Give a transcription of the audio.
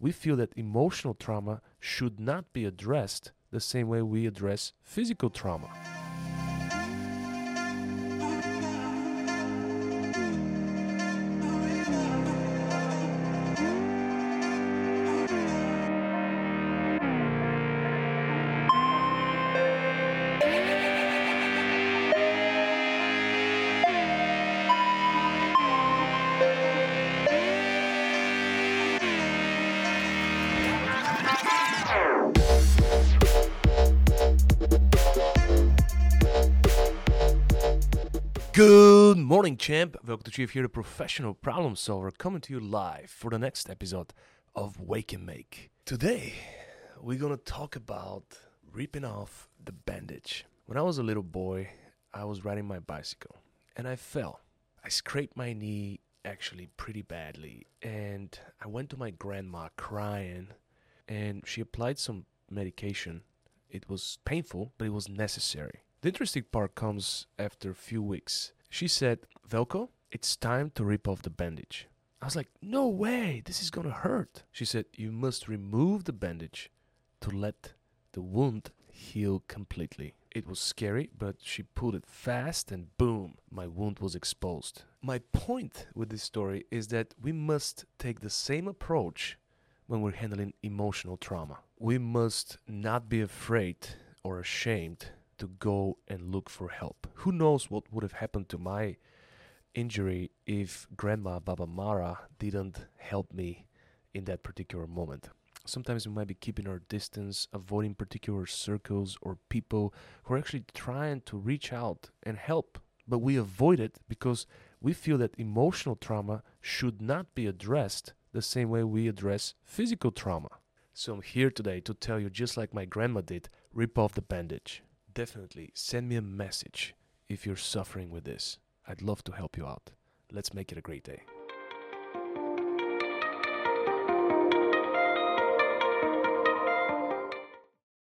we feel that emotional trauma should not be addressed the same way we address physical trauma. Good morning, champ. Welcome to Chief here, the professional problem solver, coming to you live for the next episode of Wake and Make. Today, we're gonna talk about ripping off the bandage. When I was a little boy, I was riding my bicycle and I fell. I scraped my knee actually pretty badly, and I went to my grandma crying, and she applied some medication. It was painful, but it was necessary. The interesting part comes after a few weeks. She said, Velko, it's time to rip off the bandage. I was like, no way, this is gonna hurt. She said, you must remove the bandage to let the wound heal completely. It was scary, but she pulled it fast and boom, my wound was exposed. My point with this story is that we must take the same approach when we're handling emotional trauma. We must not be afraid or ashamed to go and look for help. Who knows what would have happened to my injury if Grandma Baba Mara didn't help me in that particular moment. Sometimes we might be keeping our distance, avoiding particular circles or people who are actually trying to reach out and help, but we avoid it because we feel that emotional trauma should not be addressed the same way we address physical trauma. So I'm here today to tell you, just like my grandma did, rip off the bandage definitely send me a message if you're suffering with this. I'd love to help you out. Let's make it a great day.